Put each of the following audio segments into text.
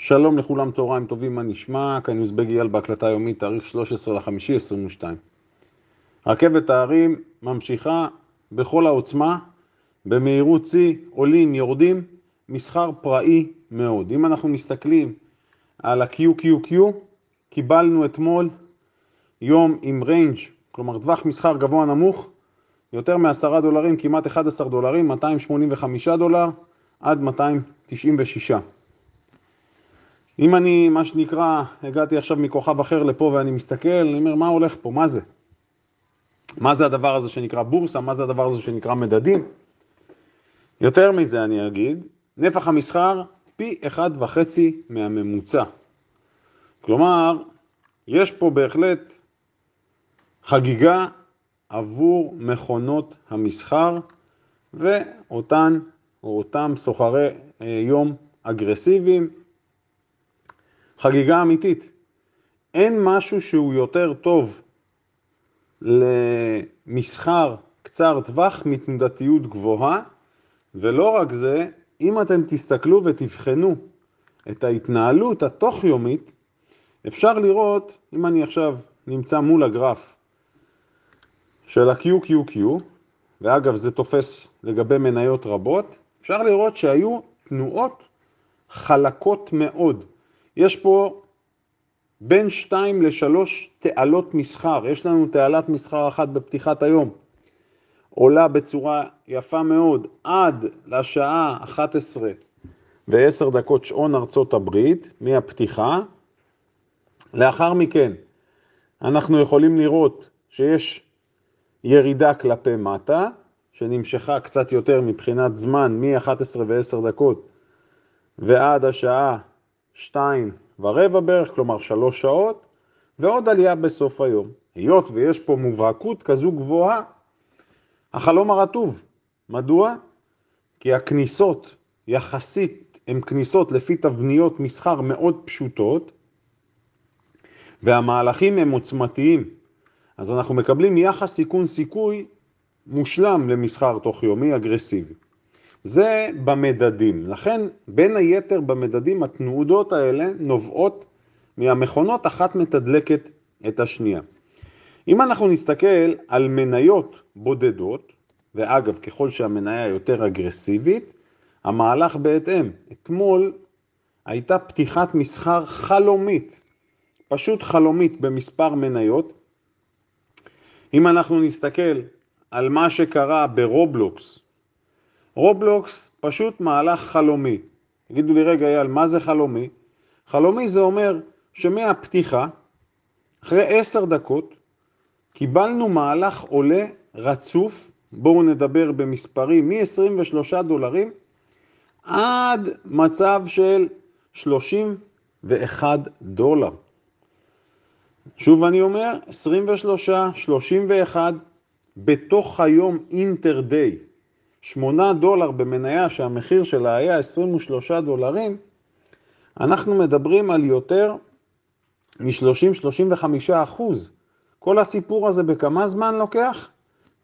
שלום לכולם, צהריים טובים, מה נשמע? כאן יוזבג אייל בהקלטה יומית, תאריך 13 לחמישי 22. רכבת ההרים ממשיכה בכל העוצמה, במהירות שיא, עולים, יורדים, מסחר פראי מאוד. אם אנחנו מסתכלים על ה-QQQ, קיבלנו אתמול יום עם range, כלומר טווח מסחר גבוה נמוך, יותר מ-10 דולרים, כמעט 11 דולרים, 285 דולר עד 296. אם אני, מה שנקרא, הגעתי עכשיו מכוכב אחר לפה ואני מסתכל, אני אומר, מה הולך פה? מה זה? מה זה הדבר הזה שנקרא בורסה? מה זה הדבר הזה שנקרא מדדים? יותר מזה אני אגיד, נפח המסחר פי אחד וחצי מהממוצע. כלומר, יש פה בהחלט חגיגה עבור מכונות המסחר ואותן או אותם סוחרי אה, יום אגרסיביים. חגיגה אמיתית. אין משהו שהוא יותר טוב למסחר קצר טווח מתנודתיות גבוהה, ולא רק זה, אם אתם תסתכלו ותבחנו את ההתנהלות התוך-יומית, אפשר לראות, אם אני עכשיו נמצא מול הגרף של ה-QQQ, ואגב זה תופס לגבי מניות רבות, אפשר לראות שהיו תנועות חלקות מאוד. יש פה בין 2 ל-3 תעלות מסחר, יש לנו תעלת מסחר אחת בפתיחת היום, עולה בצורה יפה מאוד עד לשעה 11 ו-10 דקות שעון ארצות הברית מהפתיחה. לאחר מכן אנחנו יכולים לראות שיש ירידה כלפי מטה, שנמשכה קצת יותר מבחינת זמן מ-11 ו-10 דקות ועד השעה שתיים ורבע בערך, כלומר שלוש שעות, ועוד עלייה בסוף היום. היות ויש פה מובהקות כזו גבוהה, החלום הרטוב. מדוע? כי הכניסות יחסית הן כניסות לפי תבניות מסחר מאוד פשוטות, והמהלכים הם עוצמתיים. אז אנחנו מקבלים יחס סיכון סיכוי מושלם למסחר תוך יומי אגרסיבי. זה במדדים. לכן, בין היתר במדדים, התנודות האלה נובעות מהמכונות, אחת מתדלקת את השנייה. אם אנחנו נסתכל על מניות בודדות, ואגב, ככל שהמניה יותר אגרסיבית, המהלך בהתאם. אתמול הייתה פתיחת מסחר חלומית, פשוט חלומית במספר מניות. אם אנחנו נסתכל על מה שקרה ברובלוקס, רובלוקס פשוט מהלך חלומי. תגידו לי רגע אייל, מה זה חלומי? חלומי זה אומר שמהפתיחה, אחרי עשר דקות, קיבלנו מהלך עולה רצוף, בואו נדבר במספרים, מ-23 דולרים עד מצב של 31 דולר. שוב אני אומר, 23, 31, בתוך היום אינטר דיי. 8 דולר במניה שהמחיר שלה היה 23 דולרים, אנחנו מדברים על יותר מ-30-35 אחוז. כל הסיפור הזה בכמה זמן לוקח?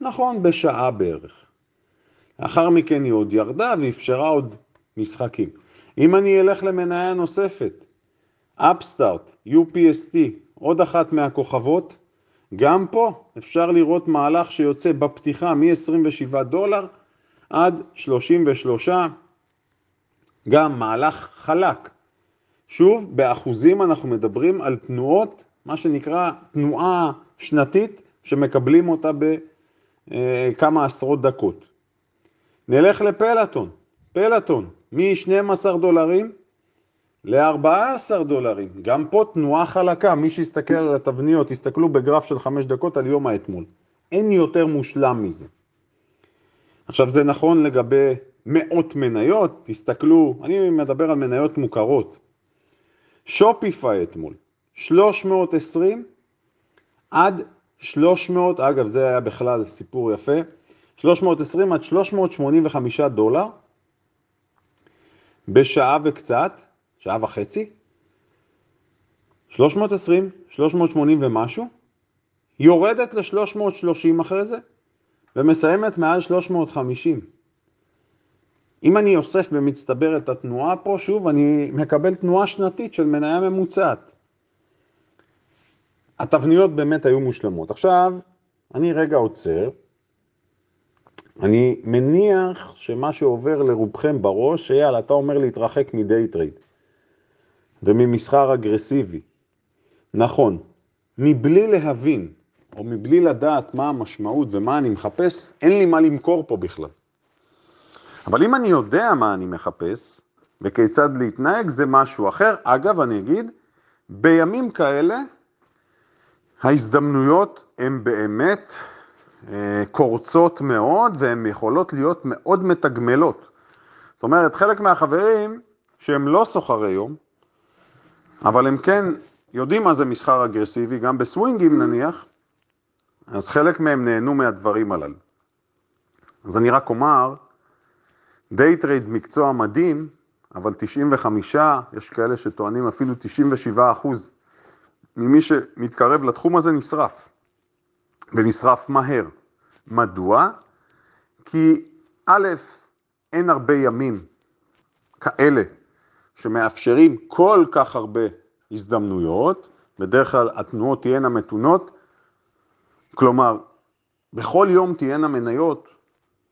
נכון, בשעה בערך. לאחר מכן היא עוד ירדה ואפשרה עוד משחקים. אם אני אלך למניה נוספת, אפסטארט, UPST, עוד אחת מהכוכבות, גם פה אפשר לראות מהלך שיוצא בפתיחה מ-27 דולר עד 33, גם מהלך חלק. שוב, באחוזים אנחנו מדברים על תנועות, מה שנקרא תנועה שנתית, שמקבלים אותה בכמה אה, עשרות דקות. נלך לפלטון, פלטון, מ-12 דולרים ל-14 דולרים, גם פה תנועה חלקה, מי שיסתכל על התבניות, תסתכלו בגרף של 5 דקות על יום האתמול. אין יותר מושלם מזה. עכשיו זה נכון לגבי מאות מניות, תסתכלו, אני מדבר על מניות מוכרות. שופיפיי אתמול, 320 עד 300, אגב זה היה בכלל סיפור יפה, 320 עד 385 דולר בשעה וקצת, שעה וחצי, 320, 380 ומשהו, יורדת ל-330 אחרי זה, ומסיימת מעל 350. אם אני אוסף במצטבר את התנועה פה, שוב, אני מקבל תנועה שנתית של מניה ממוצעת. התבניות באמת היו מושלמות. עכשיו, אני רגע עוצר. אני מניח שמה שעובר לרובכם בראש, שיאללה, אתה אומר להתרחק מ day trade וממסחר אגרסיבי. נכון, מבלי להבין או מבלי לדעת מה המשמעות ומה אני מחפש, אין לי מה למכור פה בכלל. אבל אם אני יודע מה אני מחפש וכיצד להתנהג, זה משהו אחר. אגב, אני אגיד, בימים כאלה, ההזדמנויות הן באמת אה, קורצות מאוד והן יכולות להיות מאוד מתגמלות. זאת אומרת, חלק מהחברים שהם לא סוחרי יום, אבל הם כן יודעים מה זה מסחר אגרסיבי, גם בסווינגים נניח, אז חלק מהם נהנו מהדברים הללו. אז אני רק אומר, day trade מקצוע מדהים, אבל 95, יש כאלה שטוענים אפילו 97 אחוז ממי שמתקרב לתחום הזה נשרף, ונשרף מהר. מדוע? כי א', אין הרבה ימים כאלה שמאפשרים כל כך הרבה הזדמנויות, בדרך כלל התנועות תהיינה מתונות, כלומר, בכל יום תהיינה מניות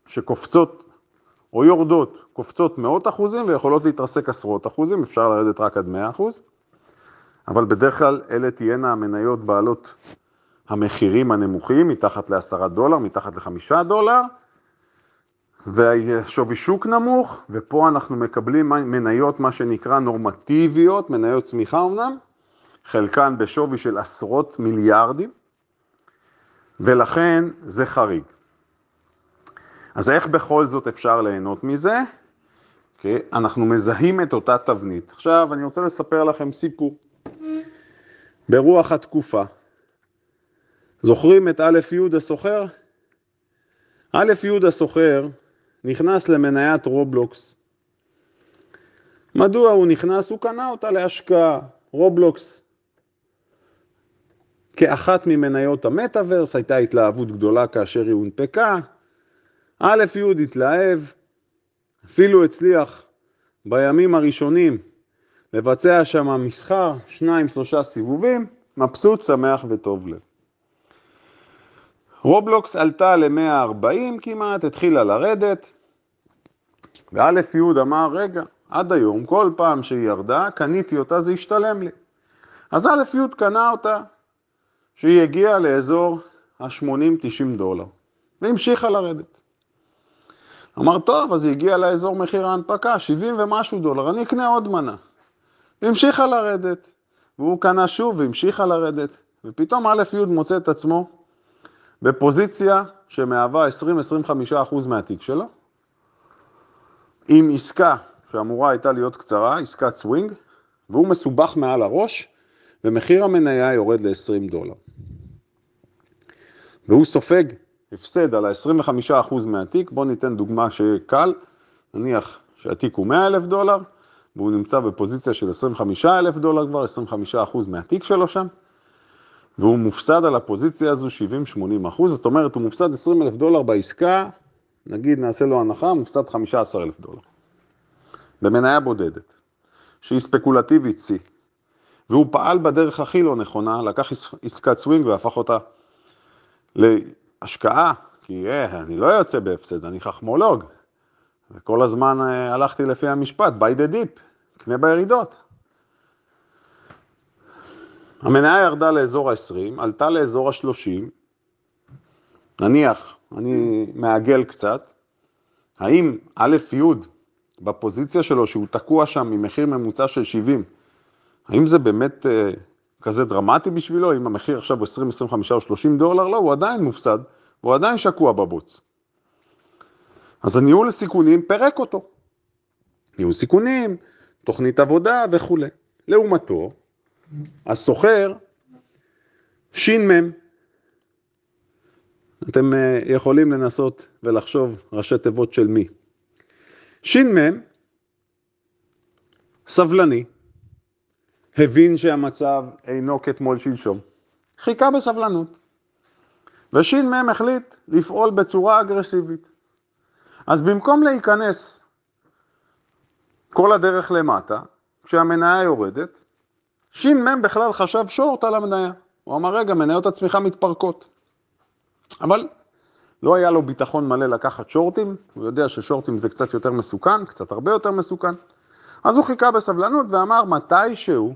שקופצות או יורדות, קופצות מאות אחוזים ויכולות להתרסק עשרות אחוזים, אפשר לרדת רק עד מאה אחוז, אבל בדרך כלל אלה תהיינה המניות בעלות המחירים הנמוכים, מתחת לעשרה דולר, מתחת לחמישה דולר, והשווי שוק נמוך, ופה אנחנו מקבלים מניות, מה שנקרא נורמטיביות, מניות צמיחה אמנם, חלקן בשווי של עשרות מיליארדים, ולכן זה חריג. אז איך בכל זאת אפשר ליהנות מזה? Okay, אנחנו מזהים את אותה תבנית. עכשיו אני רוצה לספר לכם סיפור. ברוח התקופה. זוכרים את א' י' הסוחר? א' י' הסוחר נכנס למניית רובלוקס. מדוע הוא נכנס? הוא קנה אותה להשקעה. רובלוקס כאחת ממניות המטאוורס, הייתה התלהבות גדולה כאשר היא הונפקה. א' י' התלהב, אפילו הצליח בימים הראשונים לבצע שם מסחר, שניים שלושה סיבובים, מבסוט, שמח וטוב לב. רובלוקס עלתה ל-140 כמעט, התחילה לרדת, וא' י' אמר, רגע, עד היום, כל פעם שהיא ירדה, קניתי אותה, זה השתלם לי. אז א' י' קנה אותה, שהיא הגיעה לאזור ה-80-90 דולר, והמשיכה לרדת. אמר, טוב, אז היא הגיעה לאזור מחיר ההנפקה, 70 ומשהו דולר, אני אקנה עוד מנה. והמשיכה לרדת, והוא קנה שוב והמשיכה לרדת, ופתאום א' י' מוצא את עצמו בפוזיציה שמהווה 20-25% מהתיק שלו, עם עסקה שאמורה הייתה להיות קצרה, עסקת סווינג, והוא מסובך מעל הראש, ומחיר המניה יורד ל-20 דולר. והוא סופג הפסד על ה-25% מהתיק, בואו ניתן דוגמה שקל, נניח שהתיק הוא 100 אלף דולר, והוא נמצא בפוזיציה של 25 אלף דולר כבר, 25% מהתיק שלו שם, והוא מופסד על הפוזיציה הזו 70-80 אחוז, זאת אומרת הוא מופסד 20 אלף דולר בעסקה, נגיד נעשה לו הנחה, מופסד 15 אלף דולר. במניה בודדת, שהיא ספקולטיבית C, והוא פעל בדרך הכי לא נכונה, לקח עסקת סווינג והפך אותה להשקעה, כי אה, אני לא יוצא בהפסד, אני חכמולוג. וכל הזמן אה, הלכתי לפי המשפט, buy the dip, קנה בירידות. המניה ירדה לאזור ה-20, עלתה לאזור ה-30, נניח, אני מעגל קצת, האם א' י' בפוזיציה שלו, שהוא תקוע שם ממחיר ממוצע של 70, האם זה באמת אה, כזה דרמטי בשבילו, אם המחיר עכשיו הוא 20, 25 או 30 דולר? לא, הוא עדיין מופסד, והוא עדיין שקוע בבוץ. אז הניהול הסיכונים פירק אותו. ניהול סיכונים, תוכנית עבודה וכולי. לעומתו, הסוחר, ש"מ, אתם אה, יכולים לנסות ולחשוב ראשי תיבות של מי. ש"מ, סבלני, הבין שהמצב אינו כתמול שלשום, חיכה בסבלנות, וש"מ החליט לפעול בצורה אגרסיבית. אז במקום להיכנס כל הדרך למטה, כשהמניה יורדת, ש"מ בכלל חשב שורט על המניה. הוא אמר, רגע, מניות הצמיחה מתפרקות. אבל לא היה לו ביטחון מלא לקחת שורטים, הוא יודע ששורטים זה קצת יותר מסוכן, קצת הרבה יותר מסוכן. אז הוא חיכה בסבלנות ואמר, מתישהו,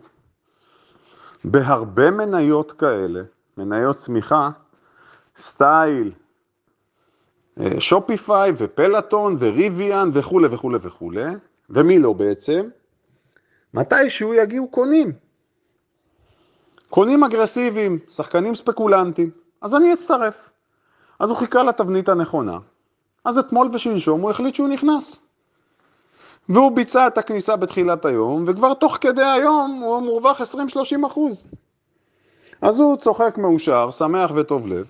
בהרבה מניות כאלה, מניות צמיחה, סטייל, אה, שופיפיי ופלטון וריביאן וכולי וכולי וכולי, ומי לא בעצם? מתישהו יגיעו קונים. קונים אגרסיביים, שחקנים ספקולנטים, אז אני אצטרף. אז הוא חיכה לתבנית הנכונה. אז אתמול ושלשום הוא החליט שהוא נכנס. והוא ביצע את הכניסה בתחילת היום, וכבר תוך כדי היום הוא מורווח 20-30 אחוז. אז הוא צוחק מאושר, שמח וטוב לב,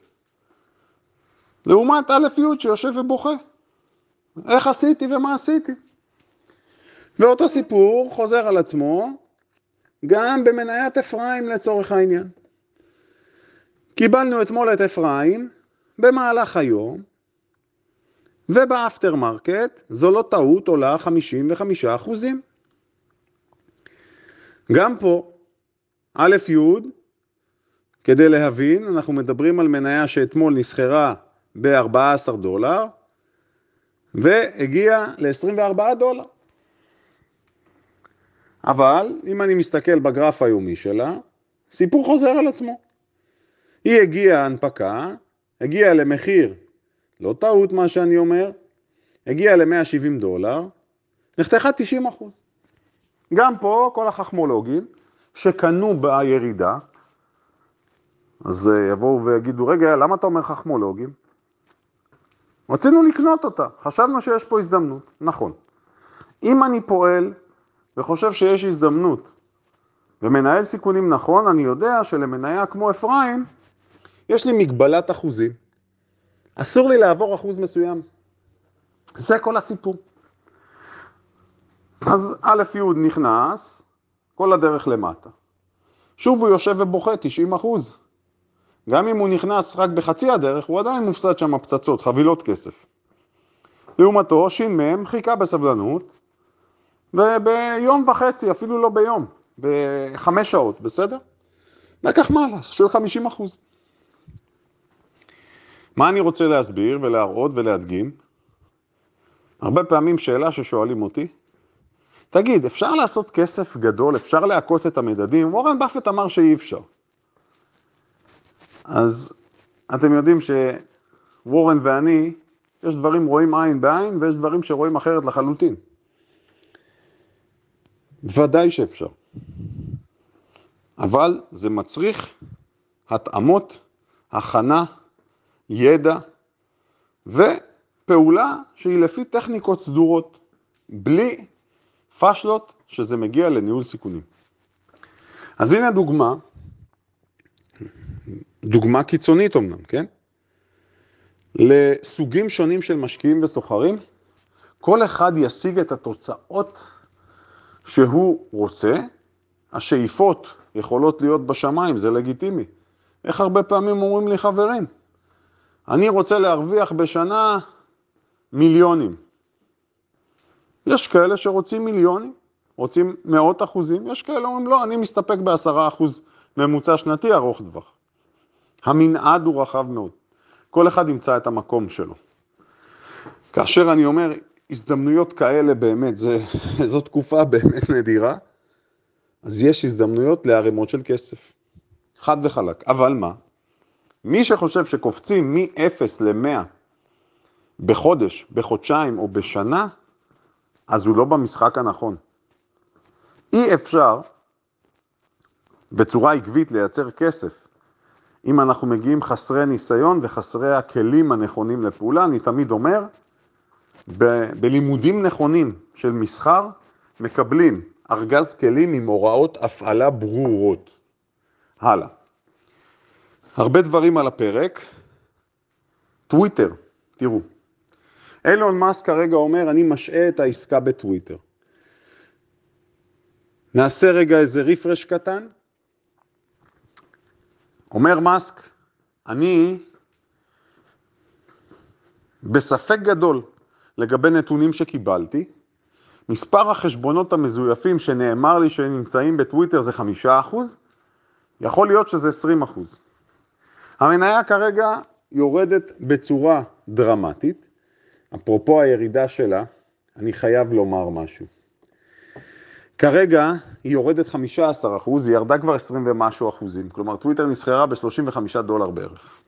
לעומת א' י' שיושב ובוכה. איך עשיתי ומה עשיתי? ואותו סיפור חוזר על עצמו גם במניית Affirm לצורך העניין. קיבלנו אתמול את Affirm במהלך היום, וב after market זו לא טעות עולה 55 אחוזים. גם פה, א' י', כדי להבין, אנחנו מדברים על מניה שאתמול נסחרה ב-14 דולר, והגיעה ל-24 דולר. אבל אם אני מסתכל בגרף היומי שלה, סיפור חוזר על עצמו. היא הגיעה הנפקה, הגיעה למחיר, לא טעות מה שאני אומר, הגיעה ל-170 דולר, נחתכה 90 אחוז. גם פה כל החכמולוגים שקנו בירידה, אז אה, יבואו ויגידו, רגע, למה אתה אומר חכמולוגים? רצינו לקנות אותה, חשבנו שיש פה הזדמנות, נכון. אם אני פועל וחושב שיש הזדמנות ומנהל סיכונים נכון, אני יודע שלמניה כמו אפרים, יש לי מגבלת אחוזים. אסור לי לעבור אחוז מסוים. זה כל הסיפור. אז א' י' נכנס, כל הדרך למטה. שוב הוא יושב ובוכה 90 אחוז. גם אם הוא נכנס רק בחצי הדרך, הוא עדיין מופסד שם פצצות, חבילות כסף. לעומתו, ש"מ חיכה בסבלנות, וביום וחצי, אפילו לא ביום, בחמש שעות, בסדר? לקח מהלך של 50 אחוז. מה אני רוצה להסביר ולהראות ולהדגים? הרבה פעמים שאלה ששואלים אותי, תגיד, אפשר לעשות כסף גדול, אפשר להכות את המדדים? וורן באפט אמר שאי אפשר. אז אתם יודעים שוורן ואני, יש דברים רואים עין בעין ויש דברים שרואים אחרת לחלוטין. ודאי שאפשר. אבל זה מצריך התאמות, הכנה, ידע ופעולה שהיא לפי טכניקות סדורות, בלי פשלות שזה מגיע לניהול סיכונים. אז הנה דוגמה, דוגמה קיצונית אמנם, כן? לסוגים שונים של משקיעים וסוחרים, כל אחד ישיג את התוצאות שהוא רוצה, השאיפות יכולות להיות בשמיים, זה לגיטימי. איך הרבה פעמים אומרים לי חברים, אני רוצה להרוויח בשנה מיליונים. יש כאלה שרוצים מיליונים, רוצים מאות אחוזים, יש כאלה אומרים לא, אני מסתפק בעשרה אחוז ממוצע שנתי ארוך טווח. המנעד הוא רחב מאוד. כל אחד ימצא את המקום שלו. כאשר אני אומר הזדמנויות כאלה באמת, זה, זו תקופה באמת נדירה, אז יש הזדמנויות לערימות של כסף. חד וחלק. אבל מה? מי שחושב שקופצים מ-0 ל-100 בחודש, בחודשיים או בשנה, אז הוא לא במשחק הנכון. אי אפשר בצורה עקבית לייצר כסף. אם אנחנו מגיעים חסרי ניסיון וחסרי הכלים הנכונים לפעולה, אני תמיד אומר, ב- בלימודים נכונים של מסחר, מקבלים ארגז כלים עם הוראות הפעלה ברורות. הלאה. הרבה דברים על הפרק. טוויטר, תראו. אילון מאסק כרגע אומר, אני משעה את העסקה בטוויטר. נעשה רגע איזה רפרש קטן. אומר מאסק, אני בספק גדול לגבי נתונים שקיבלתי, מספר החשבונות המזויפים שנאמר לי שנמצאים בטוויטר זה חמישה אחוז, יכול להיות שזה עשרים אחוז. המניה כרגע יורדת בצורה דרמטית. אפרופו הירידה שלה, אני חייב לומר משהו. כרגע היא יורדת 15 אחוז, היא ירדה כבר 20 ומשהו אחוזים. כלומר, טוויטר נסחרה ב-35 דולר בערך.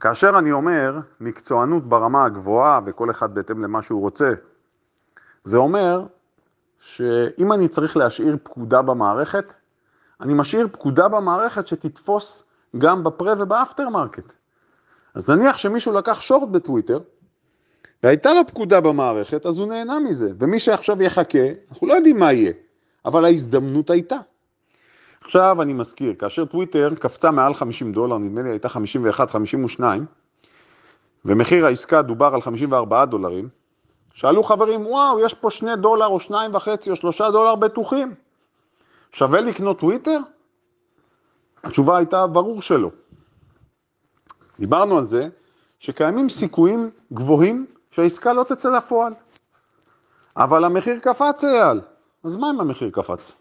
כאשר אני אומר מקצוענות ברמה הגבוהה, וכל אחד בהתאם למה שהוא רוצה, זה אומר שאם אני צריך להשאיר פקודה במערכת, אני משאיר פקודה במערכת שתתפוס גם ב pre וב after market. אז נניח שמישהו לקח שורט בטוויטר, והייתה לו פקודה במערכת, אז הוא נהנה מזה. ומי שעכשיו יחכה, אנחנו לא יודעים מה יהיה, אבל ההזדמנות הייתה. עכשיו אני מזכיר, כאשר טוויטר קפצה מעל 50 דולר, נדמה לי הייתה 51, 52, ומחיר העסקה דובר על 54 דולרים, שאלו חברים, וואו, יש פה 2 דולר או 2.5 או 3 דולר בטוחים. שווה לקנות טוויטר? התשובה הייתה ברור שלא. דיברנו על זה שקיימים סיכויים גבוהים שהעסקה לא תצא לפועל. אבל המחיר קפץ אייל, אז מה אם המחיר קפץ?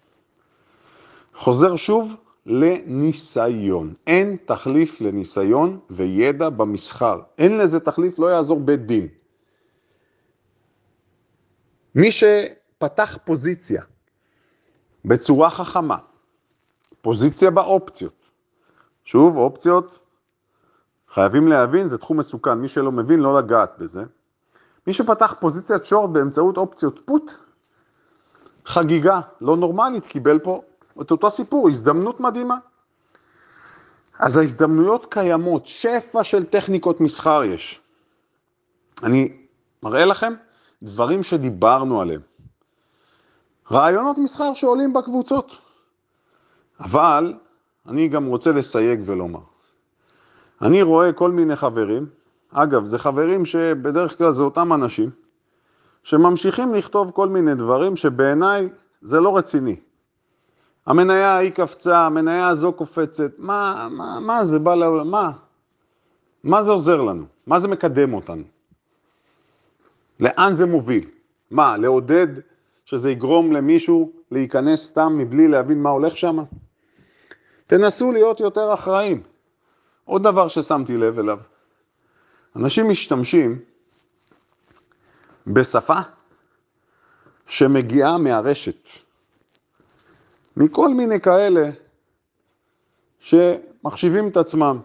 חוזר שוב לניסיון. אין תחליף לניסיון וידע במסחר. אין לזה תחליף, לא יעזור בית דין. מי שפתח פוזיציה בצורה חכמה, פוזיציה באופציות, שוב, אופציות, חייבים להבין, זה תחום מסוכן, מי שלא מבין, לא לגעת בזה. מי שפתח פוזיציית שורט באמצעות אופציות פוט, חגיגה לא נורמלית, קיבל פה את אותו סיפור, הזדמנות מדהימה. אז ההזדמנויות קיימות, שפע של טכניקות מסחר יש. אני מראה לכם דברים שדיברנו עליהם. רעיונות מסחר שעולים בקבוצות. אבל אני גם רוצה לסייג ולומר. אני רואה כל מיני חברים, אגב, זה חברים שבדרך כלל זה אותם אנשים, שממשיכים לכתוב כל מיני דברים שבעיניי זה לא רציני. המניה ההיא קפצה, המניה הזו קופצת, מה, מה, מה זה בא לעולם, מה? מה זה עוזר לנו? מה זה מקדם אותנו? לאן זה מוביל? מה, לעודד שזה יגרום למישהו להיכנס סתם מבלי להבין מה הולך שם? תנסו להיות יותר אחראים. עוד דבר ששמתי לב אליו, אנשים משתמשים בשפה שמגיעה מהרשת, מכל מיני כאלה שמחשיבים את עצמם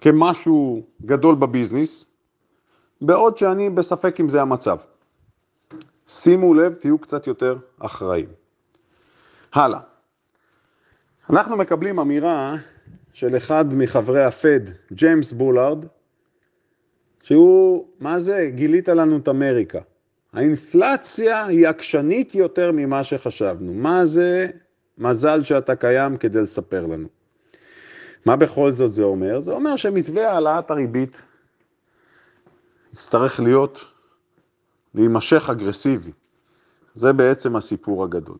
כמשהו גדול בביזנס, בעוד שאני בספק אם זה המצב. שימו לב, תהיו קצת יותר אחראים. הלאה. אנחנו מקבלים אמירה של אחד מחברי הפד, ג'יימס בולארד, שהוא, מה זה, גילית לנו את אמריקה. האינפלציה היא עקשנית יותר ממה שחשבנו. מה זה, מזל שאתה קיים כדי לספר לנו. מה בכל זאת זה אומר? זה אומר שמתווה העלאת הריבית יצטרך להיות, להימשך אגרסיבי. זה בעצם הסיפור הגדול.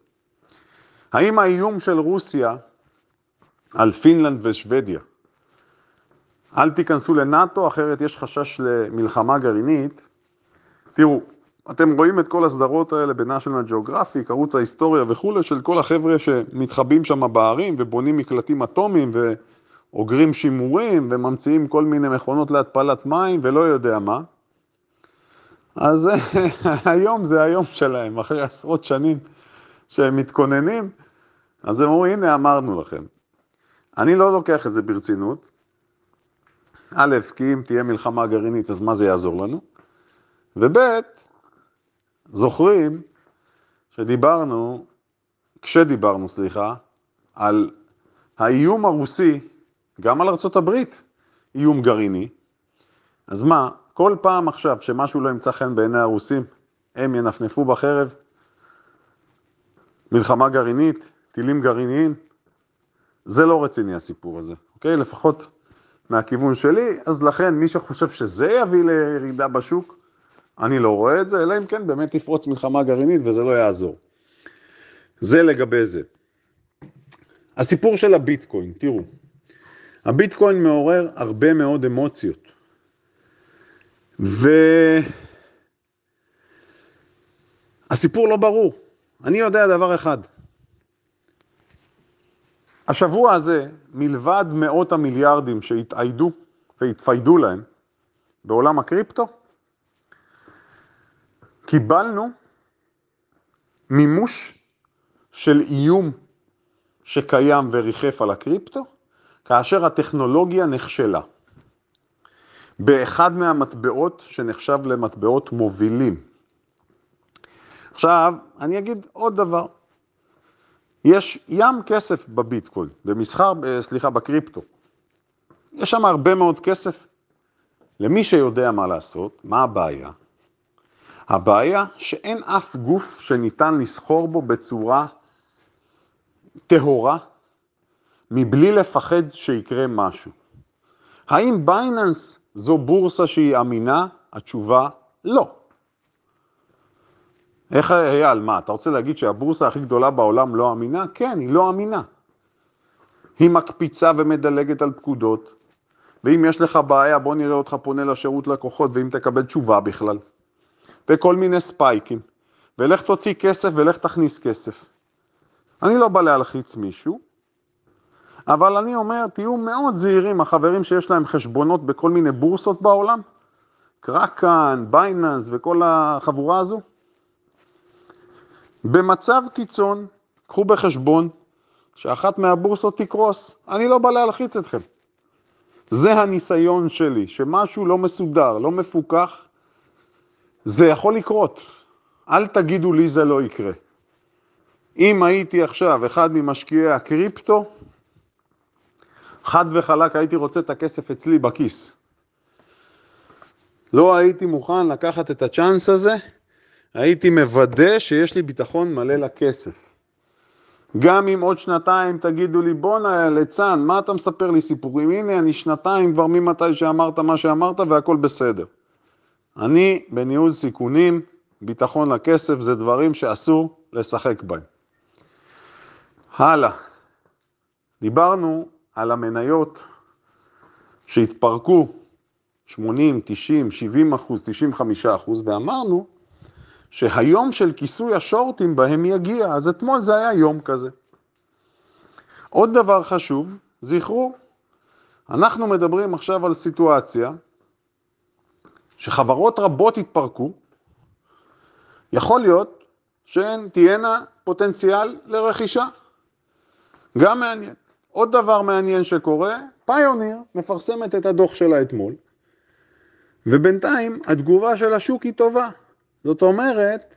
האם האיום של רוסיה על פינלנד ושוודיה. אל תיכנסו לנאטו, אחרת יש חשש למלחמה גרעינית. תראו, אתם רואים את כל הסדרות האלה ב-National Geographic, ערוץ ההיסטוריה וכולי, של כל החבר'ה שמתחבאים שם בערים ובונים מקלטים אטומיים ואוגרים שימורים וממציאים כל מיני מכונות להתפלת מים ולא יודע מה. אז היום זה היום שלהם, אחרי עשרות שנים שהם מתכוננים, אז הם אומרים, הנה אמרנו לכם. אני לא לוקח את זה ברצינות. א', כי אם תהיה מלחמה גרעינית, אז מה זה יעזור לנו? וב', זוכרים שדיברנו, כשדיברנו, סליחה, על האיום הרוסי, גם על ארה"ב, איום גרעיני. אז מה, כל פעם עכשיו שמשהו לא ימצא חן בעיני הרוסים, הם ינפנפו בחרב? מלחמה גרעינית, טילים גרעיניים? זה לא רציני הסיפור הזה, אוקיי? לפחות מהכיוון שלי, אז לכן מי שחושב שזה יביא לירידה בשוק, אני לא רואה את זה, אלא אם כן באמת תפרוץ מלחמה גרעינית וזה לא יעזור. זה לגבי זה. הסיפור של הביטקוין, תראו, הביטקוין מעורר הרבה מאוד אמוציות. הסיפור לא ברור. אני יודע דבר אחד. השבוע הזה, מלבד מאות המיליארדים שהתאיידו והתפיידו להם בעולם הקריפטו, קיבלנו מימוש של איום שקיים וריחף על הקריפטו, כאשר הטכנולוגיה נכשלה. באחד מהמטבעות שנחשב למטבעות מובילים. עכשיו, אני אגיד עוד דבר. יש ים כסף בביטקוין, במסחר, אה, סליחה, בקריפטו. יש שם הרבה מאוד כסף. למי שיודע מה לעשות, מה הבעיה? הבעיה שאין אף גוף שניתן לסחור בו בצורה טהורה, מבלי לפחד שיקרה משהו. האם בייננס זו בורסה שהיא אמינה? התשובה לא. איך אייל, מה, אתה רוצה להגיד שהבורסה הכי גדולה בעולם לא אמינה? כן, היא לא אמינה. היא מקפיצה ומדלגת על פקודות, ואם יש לך בעיה, בוא נראה אותך פונה לשירות לקוחות, ואם תקבל תשובה בכלל. וכל מיני ספייקים. ולך תוציא כסף ולך תכניס כסף. אני לא בא להלחיץ מישהו, אבל אני אומר, תהיו מאוד זהירים, החברים שיש להם חשבונות בכל מיני בורסות בעולם, קרקן, בייננס וכל החבורה הזו. במצב קיצון, קחו בחשבון שאחת מהבורסות תקרוס. אני לא בא להלחיץ אתכם. זה הניסיון שלי, שמשהו לא מסודר, לא מפוקח, זה יכול לקרות. אל תגידו לי זה לא יקרה. אם הייתי עכשיו אחד ממשקיעי הקריפטו, חד וחלק הייתי רוצה את הכסף אצלי בכיס. לא הייתי מוכן לקחת את הצ'אנס הזה, הייתי מוודא שיש לי ביטחון מלא לכסף. גם אם עוד שנתיים תגידו לי, בואנה ליצן, מה אתה מספר לי סיפורים? הנה, אני שנתיים כבר ממתי שאמרת מה שאמרת והכל בסדר. אני בניהול סיכונים, ביטחון לכסף, זה דברים שאסור לשחק בהם. הלאה. דיברנו על המניות שהתפרקו 80, 90, 70 אחוז, 95 אחוז, ואמרנו שהיום של כיסוי השורטים בהם יגיע, אז אתמול זה היה יום כזה. עוד דבר חשוב, זכרו, אנחנו מדברים עכשיו על סיטואציה שחברות רבות התפרקו, יכול להיות שהן תהיינה פוטנציאל לרכישה. גם מעניין. עוד דבר מעניין שקורה, פיוניר מפרסמת את הדוח שלה אתמול, ובינתיים התגובה של השוק היא טובה. זאת אומרת,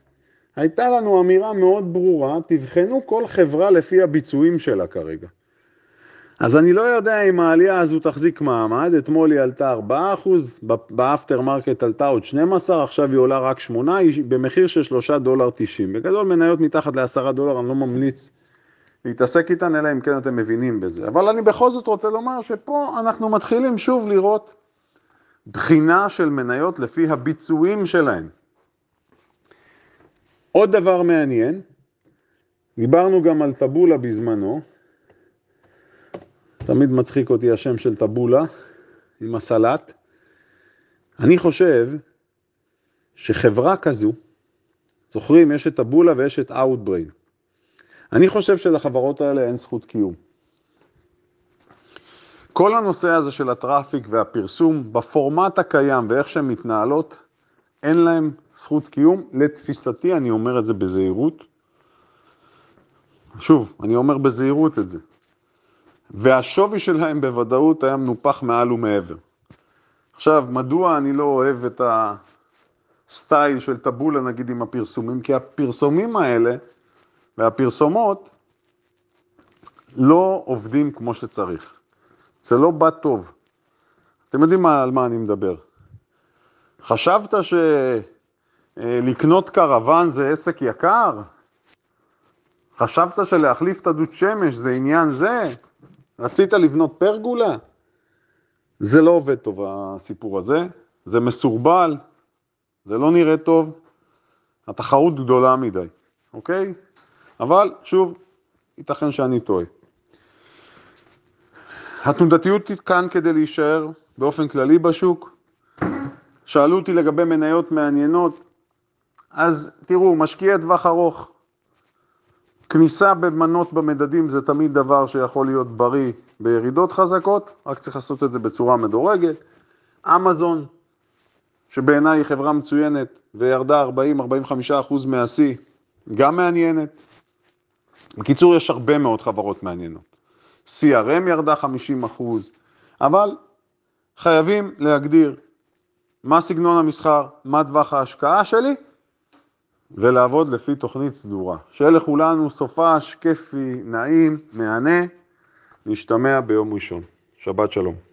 הייתה לנו אמירה מאוד ברורה, תבחנו כל חברה לפי הביצועים שלה כרגע. אז אני לא יודע אם העלייה הזו תחזיק מעמד, אתמול היא עלתה 4%, ב after market עלתה עוד 12, עכשיו היא עולה רק 8, היא במחיר של 3 דולר 90. בגדול מניות מתחת ל-10 דולר, אני לא ממליץ להתעסק איתן, אלא אם כן אתם מבינים בזה. אבל אני בכל זאת רוצה לומר שפה אנחנו מתחילים שוב לראות בחינה של מניות לפי הביצועים שלהן. עוד דבר מעניין, דיברנו גם על טבולה בזמנו, תמיד מצחיק אותי השם של טבולה עם הסלט. אני חושב שחברה כזו, זוכרים, יש את טבולה ויש את Outbrain. אני חושב שלחברות האלה אין זכות קיום. כל הנושא הזה של הטראפיק והפרסום, בפורמט הקיים ואיך שהן מתנהלות, אין להם זכות קיום. לתפיסתי, אני אומר את זה בזהירות. שוב, אני אומר בזהירות את זה. והשווי שלהם בוודאות היה מנופח מעל ומעבר. עכשיו, מדוע אני לא אוהב את הסטייל של טבולה, נגיד, עם הפרסומים? כי הפרסומים האלה והפרסומות לא עובדים כמו שצריך. זה לא בא טוב. אתם יודעים מה, על מה אני מדבר. חשבת שלקנות קרוון זה עסק יקר? חשבת שלהחליף את הדוד שמש זה עניין זה? רצית לבנות פרגולה? זה לא עובד טוב הסיפור הזה, זה מסורבל, זה לא נראה טוב, התחרות גדולה מדי, אוקיי? אבל שוב, ייתכן שאני טועה. התנודתיות כאן כדי להישאר באופן כללי בשוק. שאלו אותי לגבי מניות מעניינות, אז תראו, משקיעי טווח ארוך, כניסה במנות במדדים זה תמיד דבר שיכול להיות בריא בירידות חזקות, רק צריך לעשות את זה בצורה מדורגת. אמזון, שבעיניי היא חברה מצוינת וירדה 40-45% מהשיא, גם מעניינת. בקיצור, יש הרבה מאוד חברות מעניינות. CRM ירדה 50%, אבל חייבים להגדיר מה סגנון המסחר, מה טווח ההשקעה שלי, ולעבוד לפי תוכנית סדורה. שיהיה לכולנו סופש, כיפי, נעים, מהנה, נשתמע ביום ראשון. שבת שלום.